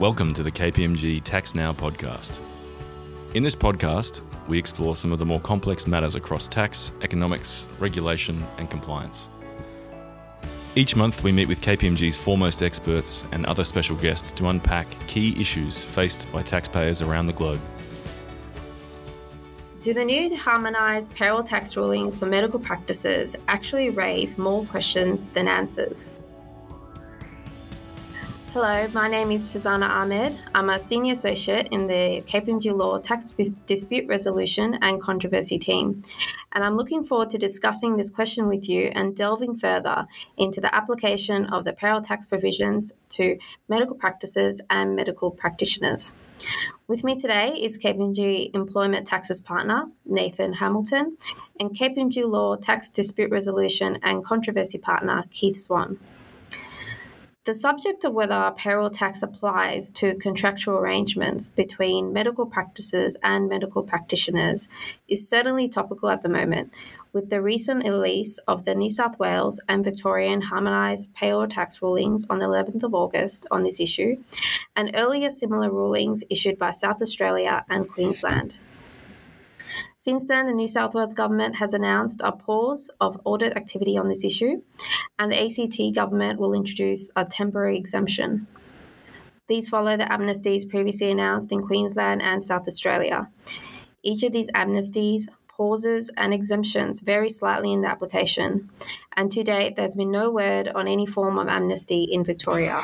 Welcome to the KPMG Tax Now podcast. In this podcast, we explore some of the more complex matters across tax, economics, regulation, and compliance. Each month, we meet with KPMG's foremost experts and other special guests to unpack key issues faced by taxpayers around the globe. Do the new harmonised payroll tax rulings for medical practices actually raise more questions than answers? Hello, my name is Farzana Ahmed. I'm a senior associate in the KPMG Law Tax Dispute Resolution and Controversy team, and I'm looking forward to discussing this question with you and delving further into the application of the payroll tax provisions to medical practices and medical practitioners. With me today is KPMG Employment Taxes Partner Nathan Hamilton and KPMG Law Tax Dispute Resolution and Controversy Partner Keith Swan. The subject of whether payroll tax applies to contractual arrangements between medical practices and medical practitioners is certainly topical at the moment, with the recent release of the New South Wales and Victorian harmonised payroll tax rulings on the 11th of August on this issue, and earlier similar rulings issued by South Australia and Queensland. Since then, the New South Wales government has announced a pause of audit activity on this issue, and the ACT government will introduce a temporary exemption. These follow the amnesties previously announced in Queensland and South Australia. Each of these amnesties, pauses, and exemptions vary slightly in the application, and to date, there's been no word on any form of amnesty in Victoria.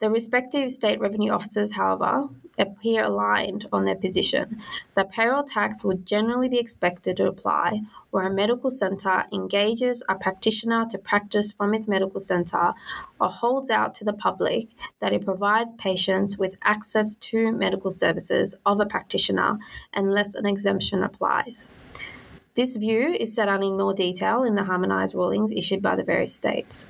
The respective state revenue officers, however, appear aligned on their position that payroll tax would generally be expected to apply where a medical centre engages a practitioner to practice from its medical centre or holds out to the public that it provides patients with access to medical services of a practitioner unless an exemption applies. This view is set out in more detail in the harmonised rulings issued by the various states.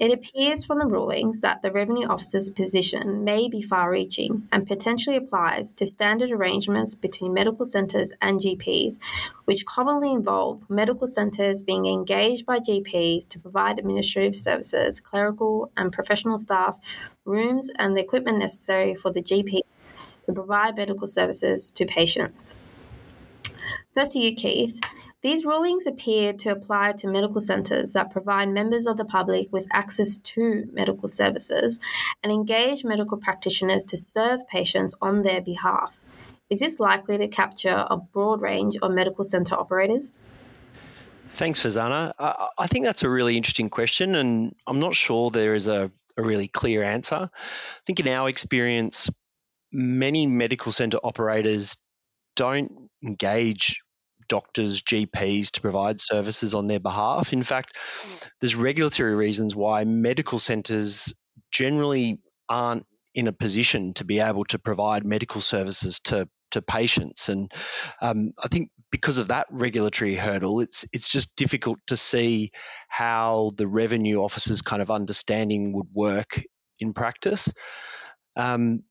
It appears from the rulings that the Revenue Officer's position may be far reaching and potentially applies to standard arrangements between medical centres and GPs, which commonly involve medical centres being engaged by GPs to provide administrative services, clerical and professional staff, rooms, and the equipment necessary for the GPs to provide medical services to patients. First to you, Keith. These rulings appear to apply to medical centres that provide members of the public with access to medical services and engage medical practitioners to serve patients on their behalf. Is this likely to capture a broad range of medical centre operators? Thanks, Farzana. I think that's a really interesting question, and I'm not sure there is a, a really clear answer. I think in our experience, many medical centre operators don't engage doctors, GPs to provide services on their behalf. In fact, there's regulatory reasons why medical centres generally aren't in a position to be able to provide medical services to to patients. And um, I think because of that regulatory hurdle, it's it's just difficult to see how the revenue officers' kind of understanding would work in practice. Um,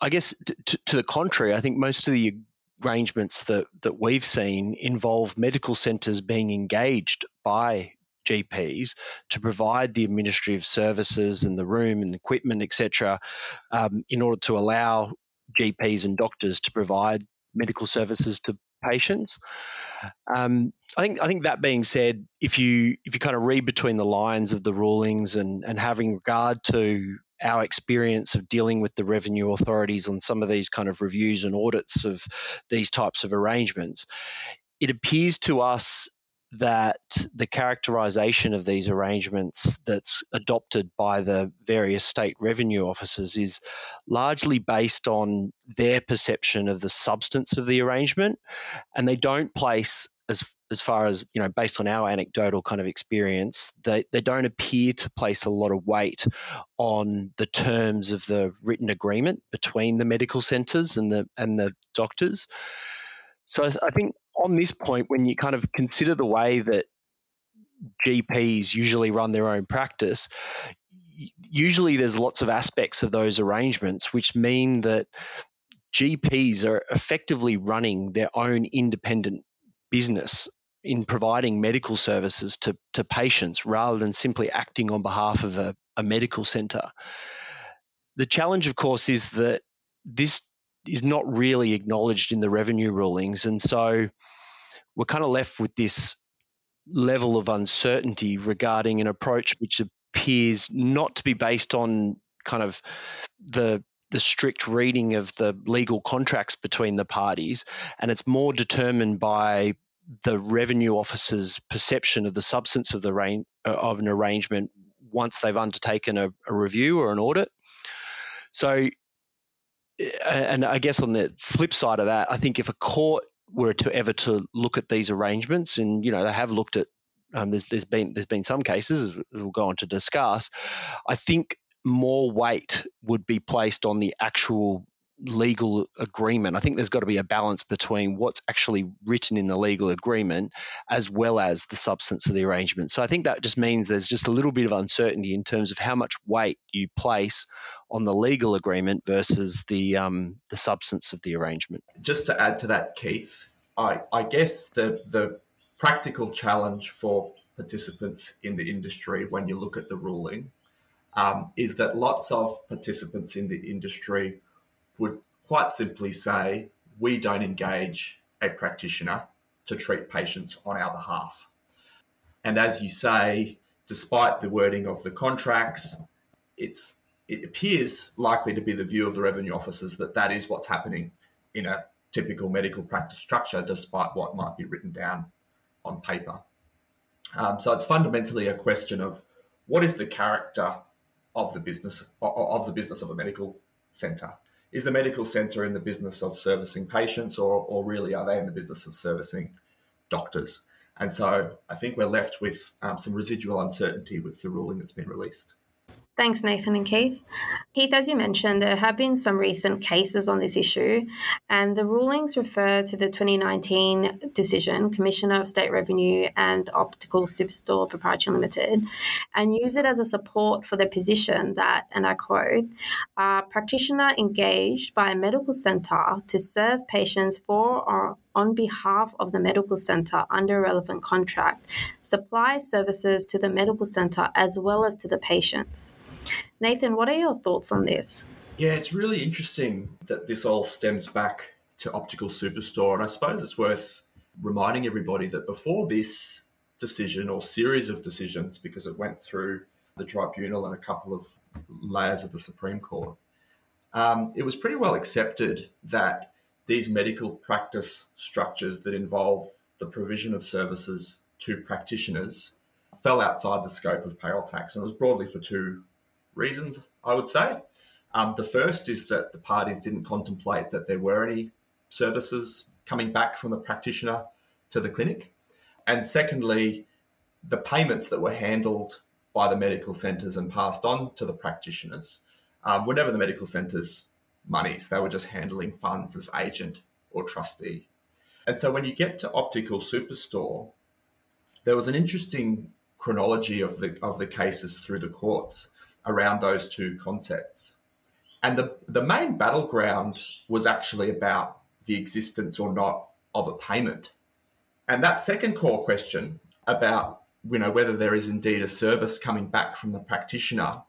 I guess t- to the contrary, I think most of the arrangements that, that we've seen involve medical centres being engaged by GPs to provide the administrative services and the room and equipment, etc., um, in order to allow GPs and doctors to provide medical services to patients. Um, I think I think that being said, if you if you kind of read between the lines of the rulings and and having regard to our experience of dealing with the revenue authorities on some of these kind of reviews and audits of these types of arrangements, it appears to us that the characterization of these arrangements that's adopted by the various state revenue officers is largely based on their perception of the substance of the arrangement. And they don't place as as far as you know based on our anecdotal kind of experience they, they don't appear to place a lot of weight on the terms of the written agreement between the medical centers and the and the doctors. So I, I think on this point when you kind of consider the way that GPs usually run their own practice usually there's lots of aspects of those arrangements which mean that GPs are effectively running their own independent business in providing medical services to, to patients rather than simply acting on behalf of a, a medical centre. The challenge, of course, is that this is not really acknowledged in the revenue rulings. And so we're kind of left with this level of uncertainty regarding an approach which appears not to be based on kind of the the strict reading of the legal contracts between the parties, and it's more determined by the revenue officer's perception of the substance of the rain, of an arrangement once they've undertaken a, a review or an audit. So, and I guess on the flip side of that, I think if a court were to ever to look at these arrangements, and you know they have looked at, um, there's there's been there's been some cases we'll go on to discuss. I think more weight would be placed on the actual legal agreement. I think there's got to be a balance between what's actually written in the legal agreement as well as the substance of the arrangement. So I think that just means there's just a little bit of uncertainty in terms of how much weight you place on the legal agreement versus the um, the substance of the arrangement. Just to add to that, Keith, I, I guess the the practical challenge for participants in the industry when you look at the ruling um, is that lots of participants in the industry would quite simply say, we don't engage a practitioner to treat patients on our behalf. And as you say, despite the wording of the contracts, it's it appears likely to be the view of the revenue officers that that is what's happening in a typical medical practice structure, despite what might be written down on paper. Um, so it's fundamentally a question of what is the character of the business of the business of a medical centre. Is the medical centre in the business of servicing patients, or, or really are they in the business of servicing doctors? And so I think we're left with um, some residual uncertainty with the ruling that's been released. Thanks, Nathan and Keith. Keith, as you mentioned, there have been some recent cases on this issue, and the rulings refer to the 2019 decision, Commissioner of State Revenue and Optical Superstore Proprietary Limited, and use it as a support for the position that, and I quote, a practitioner engaged by a medical centre to serve patients for or on behalf of the medical centre under a relevant contract supplies services to the medical centre as well as to the patients. Nathan, what are your thoughts on this? Yeah, it's really interesting that this all stems back to Optical Superstore. And I suppose it's worth reminding everybody that before this decision or series of decisions, because it went through the tribunal and a couple of layers of the Supreme Court, um, it was pretty well accepted that these medical practice structures that involve the provision of services to practitioners fell outside the scope of payroll tax. And it was broadly for two reasons, I would say. Um, the first is that the parties didn't contemplate that there were any services coming back from the practitioner to the clinic. And secondly, the payments that were handled by the medical centres and passed on to the practitioners um, were never the medical centres' monies. They were just handling funds as agent or trustee. And so when you get to Optical Superstore, there was an interesting chronology of the of the cases through the courts around those two concepts. And the, the main battleground was actually about the existence or not of a payment. And that second core question about you know whether there is indeed a service coming back from the practitioner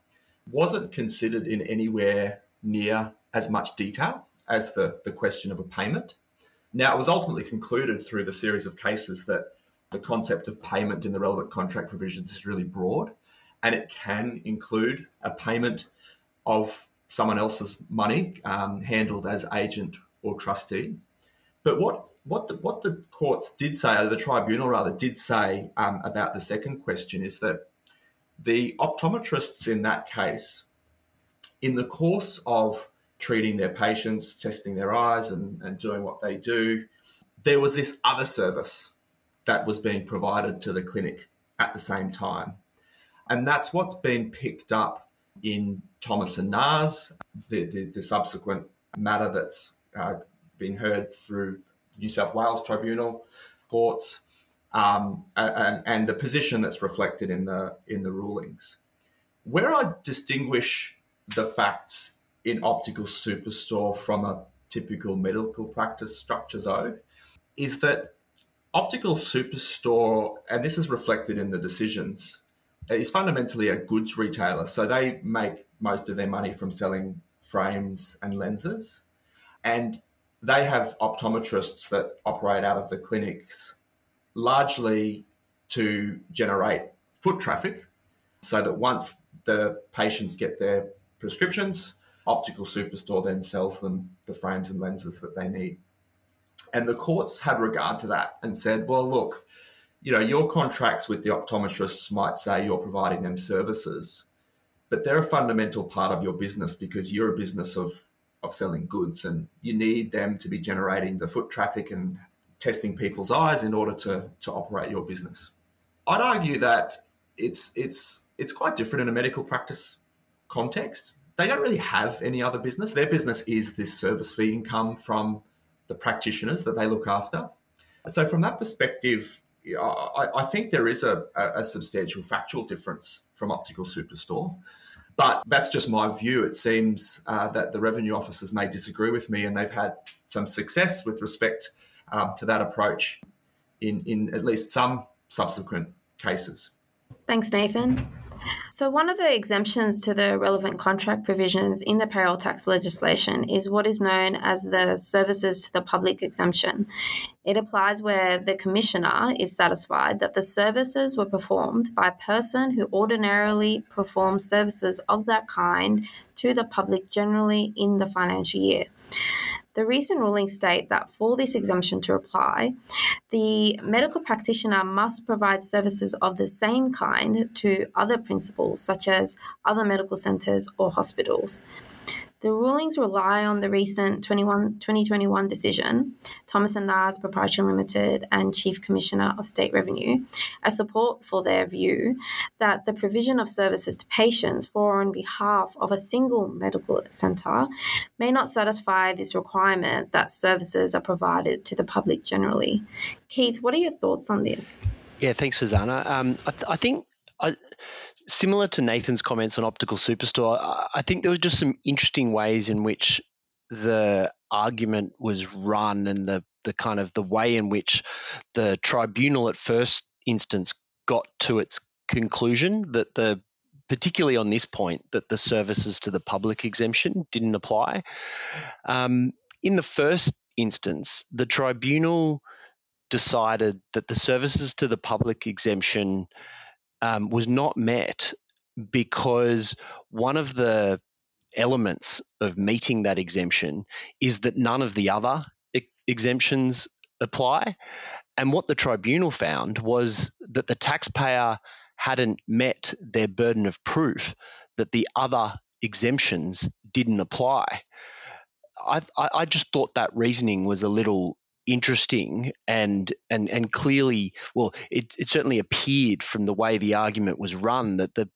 wasn't considered in anywhere near as much detail as the, the question of a payment. Now, it was ultimately concluded through the series of cases that the concept of payment in the relevant contract provisions is really broad and it can include a payment of someone else's money um, handled as agent or trustee. But what what the, what the courts did say, or the tribunal rather, did say um, about the second question is that the optometrists in that case, in the course of treating their patients, testing their eyes, and, and doing what they do, there was this other service that was being provided to the clinic at the same time. And that's what's been picked up in Thomas and Naaz, the, the, the subsequent matter that's uh, been heard through New South Wales Tribunal courts, um, and, and the position that's reflected in the in the rulings. Where I distinguish the facts in optical superstore from a typical medical practice structure, though, is that optical superstore, and this is reflected in the decisions, is fundamentally a goods retailer. So they make most of their money from selling frames and lenses. And they have optometrists that operate out of the clinics largely to generate foot traffic so that once the patients get their prescriptions, Optical Superstore then sells them the frames and lenses that they need. And the courts had regard to that and said, well, look, you know, your contracts with the optometrists might say you're providing them services, but they're a fundamental part of your business because you're a business of of selling goods and you need them to be generating the foot traffic and testing people's eyes in order to to operate your business. I'd argue that it's it's it's quite different in a medical practice context. They don't really have any other business. Their business is this service fee income from the practitioners that they look after. So from that perspective, I, I think there is a, a, substantial factual difference from Optical Superstore. But that's just my view. It seems uh, that the revenue officers may disagree with me, and they've had some success with respect um, to that approach in, in at least some subsequent cases. Thanks, Nathan. So, one of the exemptions to the relevant contract provisions in the payroll tax legislation is what is known as the services to the public exemption. It applies where the commissioner is satisfied that the services were performed by a person who ordinarily performs services of that kind to the public generally in the financial year. The recent rulings state that for this exemption to apply, the medical practitioner must provide services of the same kind to other principals, such as other medical centres or hospitals. The rulings rely on the recent 21, 2021 decision, Thomas and Naaz Proprietary Limited and Chief Commissioner of State Revenue, as support for their view that the provision of services to patients for or on behalf of a single medical centre may not satisfy this requirement that services are provided to the public generally. Keith, what are your thoughts on this? Yeah, thanks, Farzana. Um, I, th- I think I, similar to Nathan's comments on Optical Superstore, I think there was just some interesting ways in which the argument was run and the the kind of the way in which the tribunal at first instance got to its conclusion that the particularly on this point that the services to the public exemption didn't apply. Um, in the first instance, the tribunal decided that the services to the public exemption um, was not met because one of the elements of meeting that exemption is that none of the other e- exemptions apply. And what the tribunal found was that the taxpayer hadn't met their burden of proof that the other exemptions didn't apply. I, I, just thought that reasoning was a little interesting and and and clearly well it, it certainly appeared from the way the argument was run that the,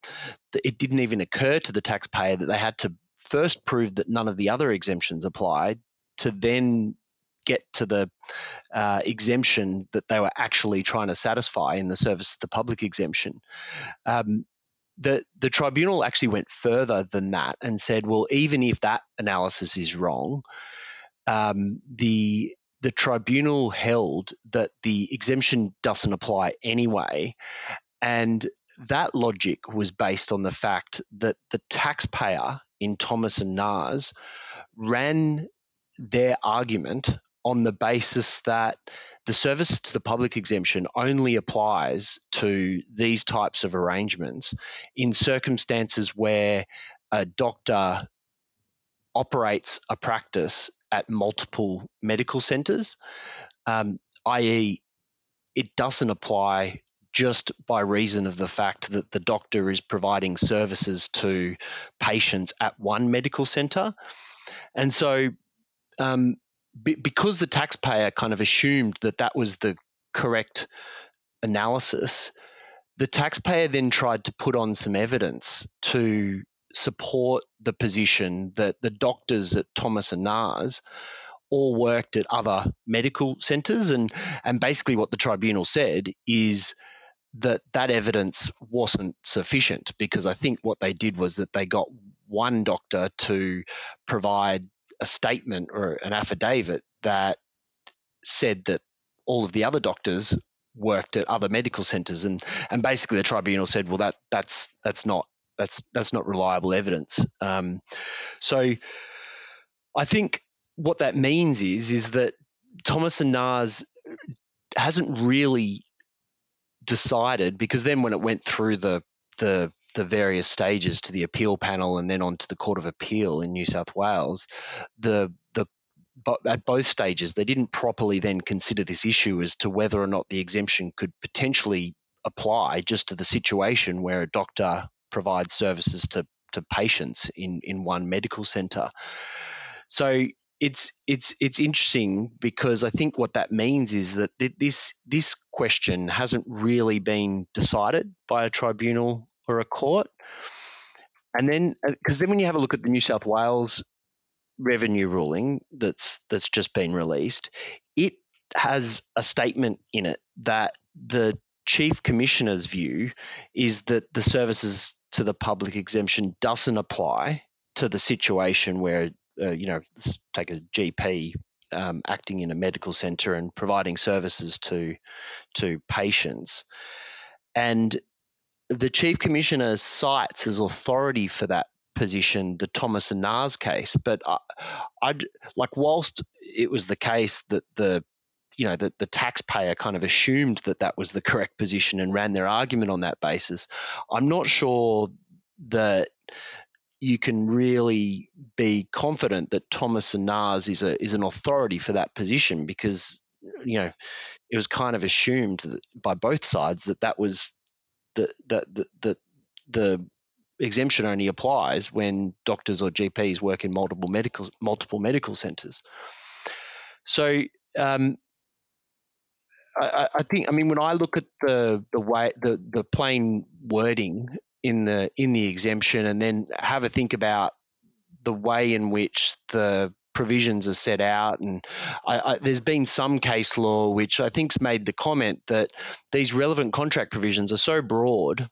the, it didn't even occur to the taxpayer that they had to first prove that none of the other exemptions applied to then get to the uh, exemption that they were actually trying to satisfy in the service to the public exemption. Um, the the tribunal actually went further than that and said well even if that analysis is wrong um, the the tribunal held that the exemption doesn't apply anyway. And that logic was based on the fact that the taxpayer in Thomas and Naaz ran their argument on the basis that the service to the public exemption only applies to these types of arrangements in circumstances where a doctor operates a practice at multiple medical centres, um, i.e., it doesn't apply just by reason of the fact that the doctor is providing services to patients at one medical centre. And so, um, because the taxpayer kind of assumed that that was the correct analysis, the taxpayer then tried to put on some evidence to support the position that the doctors at Thomas and Naaz all worked at other medical centres, and and basically what the tribunal said is that that evidence wasn't sufficient because I think what they did was that they got one doctor to provide a statement or an affidavit that said that all of the other doctors worked at other medical centres, and and basically the tribunal said, well, that that's that's not that's that's not reliable evidence. Um, so I think what that means is is that Thomas and Naaz hasn't really decided because then when it went through the the the various stages to the appeal panel and then on to the Court of Appeal in New South Wales, the the at both stages they didn't properly then consider this issue as to whether or not the exemption could potentially apply just to the situation where a doctor provides services to to patients in in one medical centre. So it's it's it's interesting because I think what that means is that this this question hasn't really been decided by a tribunal or a court. And then, because uh, then when you have a look at the New South Wales revenue ruling that's that's just been released, it has a statement in it that the chief commissioner's view is that the services to the public exemption doesn't apply to the situation where uh, you know take a GP um, acting in a medical centre and providing services to to patients, and the chief commissioner cites as authority for that position the Thomas and Naaz case, but I, I'd like whilst it was the case that the you know that the taxpayer kind of assumed that that was the correct position and ran their argument on that basis. I'm not sure that you can really be confident that Thomas and Naaz is a is an authority for that position because you know it was kind of assumed by both sides that that was the the the, the, the exemption only applies when doctors or GPs work in multiple medical multiple medical centres. So um, I, I, think I mean when I look at the the way the the plain wording in the in the exemption and then have a think about the way in which the provisions are set out. And I, I, there's been some case law which I think's made the comment that these relevant contract provisions are so broad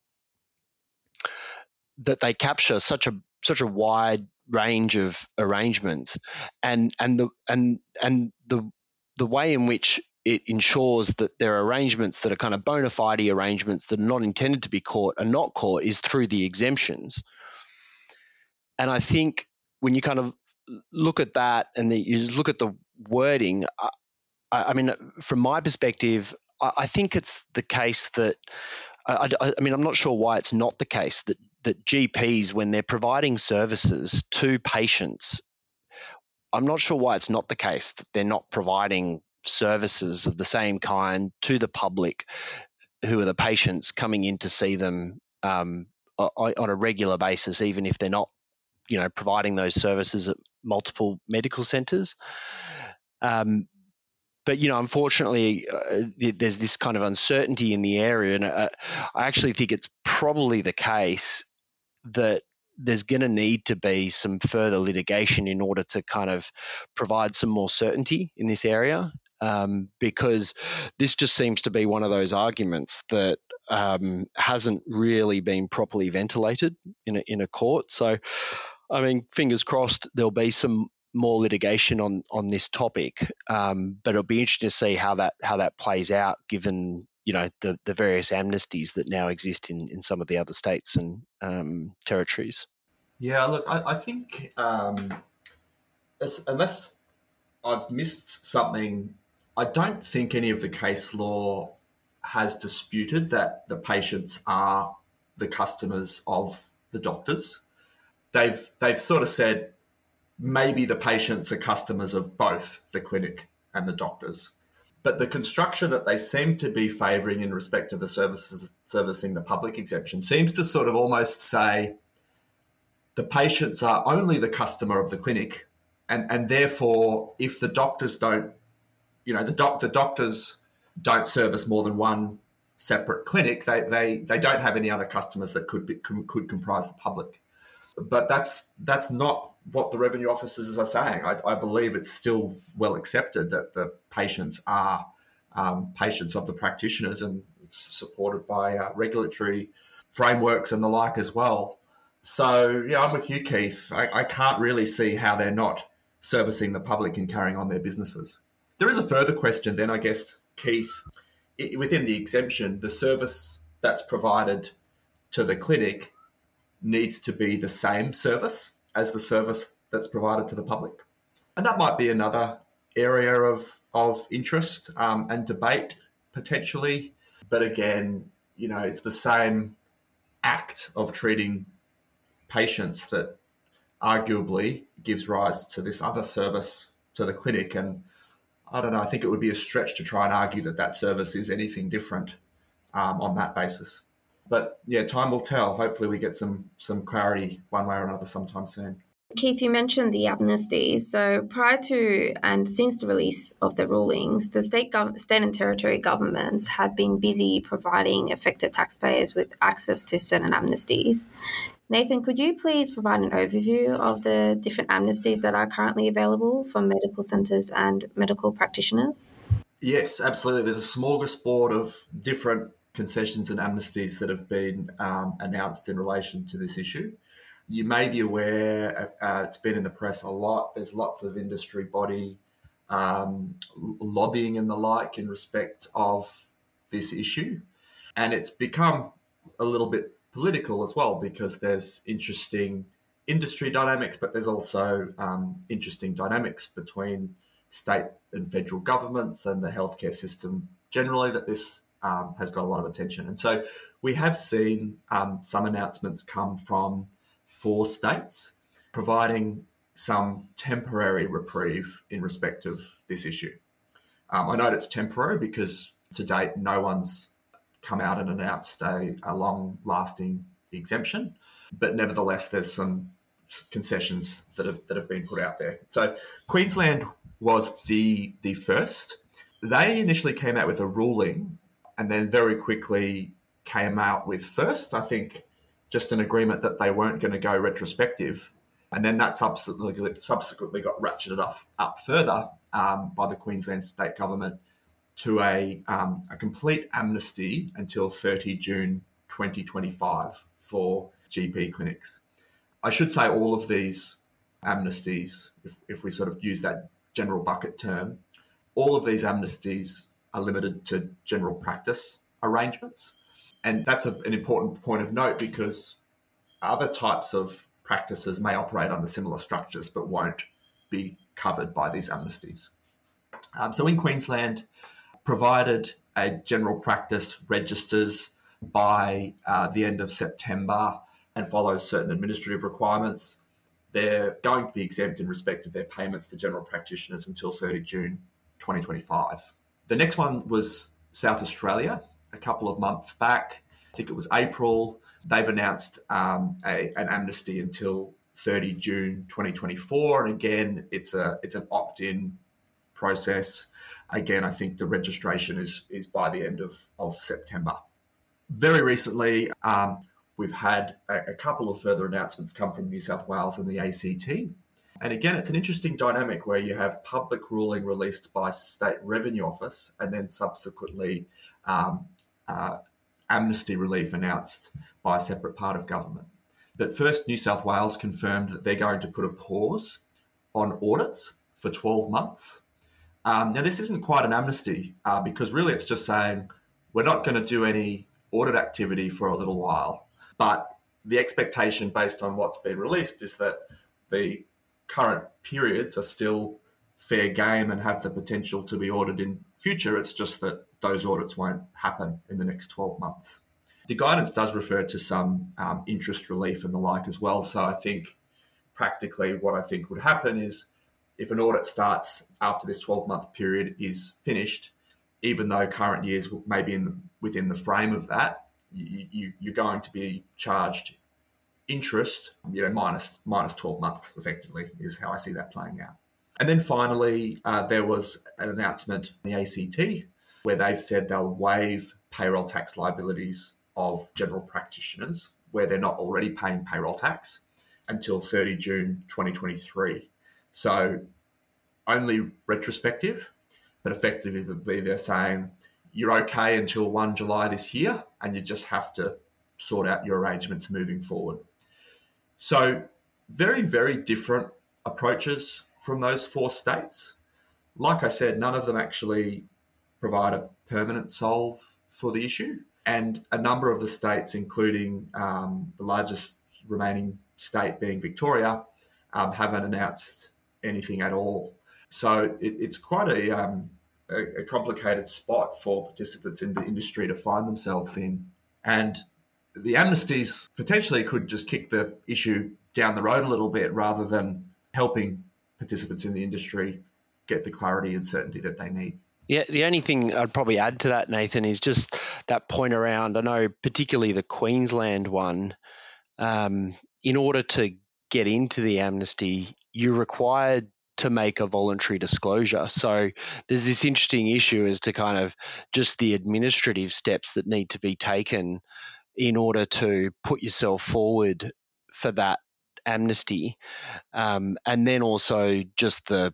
that they capture such a such a wide range of arrangements, and and the and and the the way in which it ensures that there are arrangements that are kind of bona fide arrangements that are not intended to be caught are not caught is through the exemptions. And I think when you kind of look at that and the, you look at the wording, I, I mean, from my perspective, I, I, think it's the case that I, I, mean, I'm not sure why it's not the case that that GPs, when they're providing services to patients, I'm not sure why it's not the case that they're not providing services of the same kind to the public, who are the patients coming in to see them um, on a regular basis, even if they're not you know providing those services at multiple medical centres. Um, but you know, unfortunately, uh, there's this kind of uncertainty in the area, and uh, I actually think it's probably the case that there's going to need to be some further litigation in order to kind of provide some more certainty in this area, um, because this just seems to be one of those arguments that um, hasn't really been properly ventilated in a, in a court. So I mean, fingers crossed there'll be some more litigation on on this topic, um, but it'll be interesting to see how that how that plays out, given you know the the various amnesties that now exist in in some of the other states and um, territories. Yeah, look, I, I think um, unless I've missed something, I don't think any of the case law has disputed that the patients are the customers of the doctors they've they've sort of said maybe the patients are customers of both the clinic and the doctors. But the construction that they seem to be favouring in respect of the services servicing the public exemption seems to sort of almost say the patients are only the customer of the clinic, and and therefore if the doctors don't, you know, the doc the doctors don't service more than one separate clinic, they they they don't have any other customers that could be, could comprise the public but that's that's not what the revenue officers are saying. I, I believe it's still well accepted that the patients are um, patients of the practitioners, and it's supported by uh, regulatory frameworks and the like as well. So yeah, I'm with you, Keith. I, I can't really see how they're not servicing the public and carrying on their businesses. There is a further question, then I guess, Keith. it, within the exemption, the service that's provided to the clinic needs to be the same service as the service that's provided to the public. And that might be another area of, of interest um, and debate potentially. But again, you know, it's the same act of treating patients that arguably gives rise to this other service to the clinic. And I don't know, I think it would be a stretch to try and argue that that service is anything different um, on that basis. But yeah, time will tell. Hopefully, we get some some clarity one way or another sometime soon. Keith, you mentioned the amnesties. So prior to and since the release of the rulings, the state, gov- state and territory governments have been busy providing affected taxpayers with access to certain amnesties. Nathan, could you please provide an overview of the different amnesties that are currently available for medical centres and medical practitioners? Yes, absolutely. There's a smorgasbord of different concessions and amnesties that have been um, announced in relation to this issue. You may be aware, uh, it's been in the press a lot. There's lots of industry body um, lobbying and the like in respect of this issue. And it's become a little bit political as well because there's interesting industry dynamics, but there's also um, interesting dynamics between state and federal governments and the healthcare system generally that this um, has got a lot of attention. And so we have seen um, some announcements come from four states providing some temporary reprieve in respect of this issue. Um, I note it's temporary because to date, no one's come out and announced a, a long lasting exemption, but nevertheless, there's some concessions that have that have been put out there. So Queensland was the the first. They initially came out with a ruling and then very quickly came out with first, I think, just an agreement that they weren't going to go retrospective. And then that subsequently, subsequently got ratcheted up, up further um, by the Queensland state government to a, um, a complete amnesty until 30 June 2025 for GP clinics. I should say all of these amnesties, if, if we sort of use that general bucket term, all of these amnesties are limited to general practice arrangements. And that's a, an important point of note because other types of practices may operate under similar structures but won't be covered by these amnesties. Um, so in Queensland, provided a general practice registers by uh, the end of September and follows certain administrative requirements, they're going to be exempt in respect of their payments to general practitioners until 30 June 2025. The next one was South Australia a couple of months back. I think it was April. They've announced um, a, an amnesty until 30 June 2024, and again, it's a it's an opt-in process. Again, I think the registration is is by the end of, of September. Very recently, um, we've had a, a couple of further announcements come from New South Wales and the ACT. And again, it's an interesting dynamic where you have public ruling released by State Revenue Office and then subsequently um, uh, amnesty relief announced by a separate part of government. But first, New South Wales confirmed that they're going to put a pause on audits for 12 months. Um, now, this isn't quite an amnesty uh, because really it's just saying we're not going to do any audit activity for a little while. But the expectation based on what's been released is that the current periods are still fair game and have the potential to be audited in future. It's just that those audits won't happen in the next 12 months. The guidance does refer to some um, interest relief and the like as well. So I think practically what I think would happen is if an audit starts after this 12 month period is finished, even though current years may be in the, within the frame of that, you, you, you're going to be charged interest, you know, minus minus 12 months effectively is how I see that playing out. And then finally, uh, there was an announcement in the ACT where they've said they'll waive payroll tax liabilities of general practitioners where they're not already paying payroll tax until 30 June 2023. So only retrospective, but effectively they're saying you're okay until 1 July this year and you just have to sort out your arrangements moving forward. So, very, very different approaches from those four states. Like I said, none of them actually provide a permanent solve for the issue. And a number of the states, including um, the largest remaining state being Victoria, um, haven't announced anything at all. So it, it's quite a, um, a, a complicated spot for participants in the industry to find themselves in. And the amnesties potentially could just kick the issue down the road a little bit rather than helping participants in the industry get the clarity and certainty that they need. Yeah, the only thing I'd probably add to that, Nathan, is just that point around. I know, particularly the Queensland one, um, in order to get into the amnesty, you're required to make a voluntary disclosure. So there's this interesting issue as to kind of just the administrative steps that need to be taken in order to put yourself forward for that amnesty. Um, and then also just the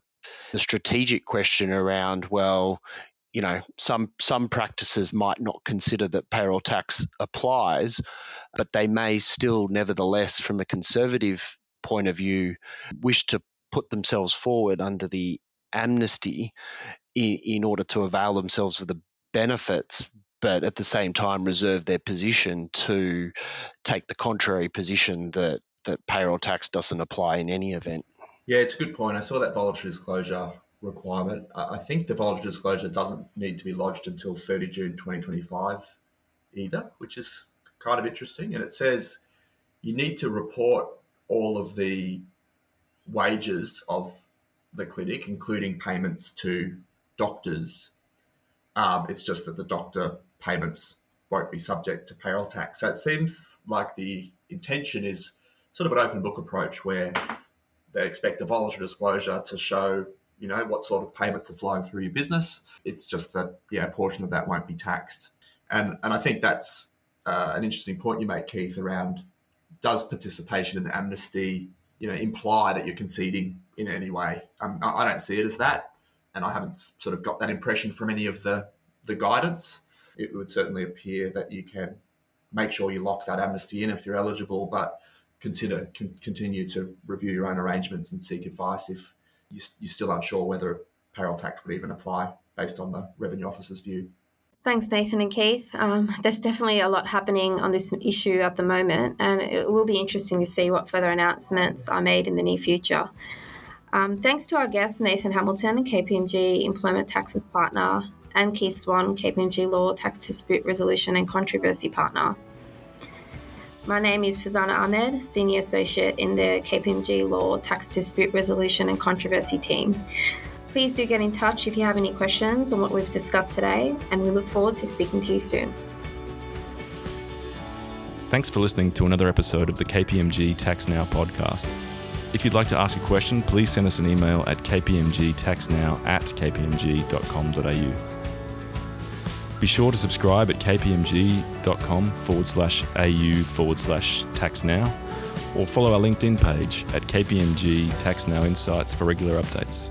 the strategic question around well, you know, some some practices might not consider that payroll tax applies, but they may still, nevertheless, from a conservative point of view, wish to put themselves forward under the amnesty in, in order to avail themselves of the benefits but at the same time reserve their position to take the contrary position that that payroll tax doesn't apply in any event. Yeah, it's a good point. I saw that voluntary disclosure requirement. I think the voluntary disclosure doesn't need to be lodged until 30 June 2025 either, which is kind of interesting. And it says you need to report all of the wages of the clinic, including payments to doctors. Um, it's just that the doctor payments won't be subject to payroll tax. So it seems like the intention is sort of an open book approach where they expect a voluntary disclosure to show, you know, what sort of payments are flowing through your business. It's just that, yeah, a portion of that won't be taxed. And, and I think that's uh, an interesting point you make, Keith, around does participation in the amnesty, you know, imply that you're conceding in any way? Um, I don't see it as that, and I haven't sort of got that impression from any of the the guidance it would certainly appear that you can make sure you lock that amnesty in if you're eligible, but consider con- continue to review your own arrangements and seek advice if you, you're still unsure whether payroll tax would even apply based on the revenue officer's view. Thanks, Nathan and Keith. Um, there's definitely a lot happening on this issue at the moment, and it will be interesting to see what further announcements are made in the near future. Um, thanks to our guests, Nathan Hamilton, KPMG Employment Taxes Partner, and Keith Swan, KPMG Law Tax Dispute Resolution and Controversy Partner. My name is Farzana Ahmed, Senior Associate in the KPMG Law Tax Dispute Resolution and Controversy team. Please do get in touch if you have any questions on what we've discussed today, and we look forward to speaking to you soon. Thanks for listening to another episode of the KPMG Tax Now podcast. If you'd like to ask a question, please send us an email at kpmgtaxnow at kpmg.com.au. Be sure to subscribe at kpmg.com forward slash au forward slash tax now or follow our LinkedIn page at KPMG Tax Now Insights for regular updates.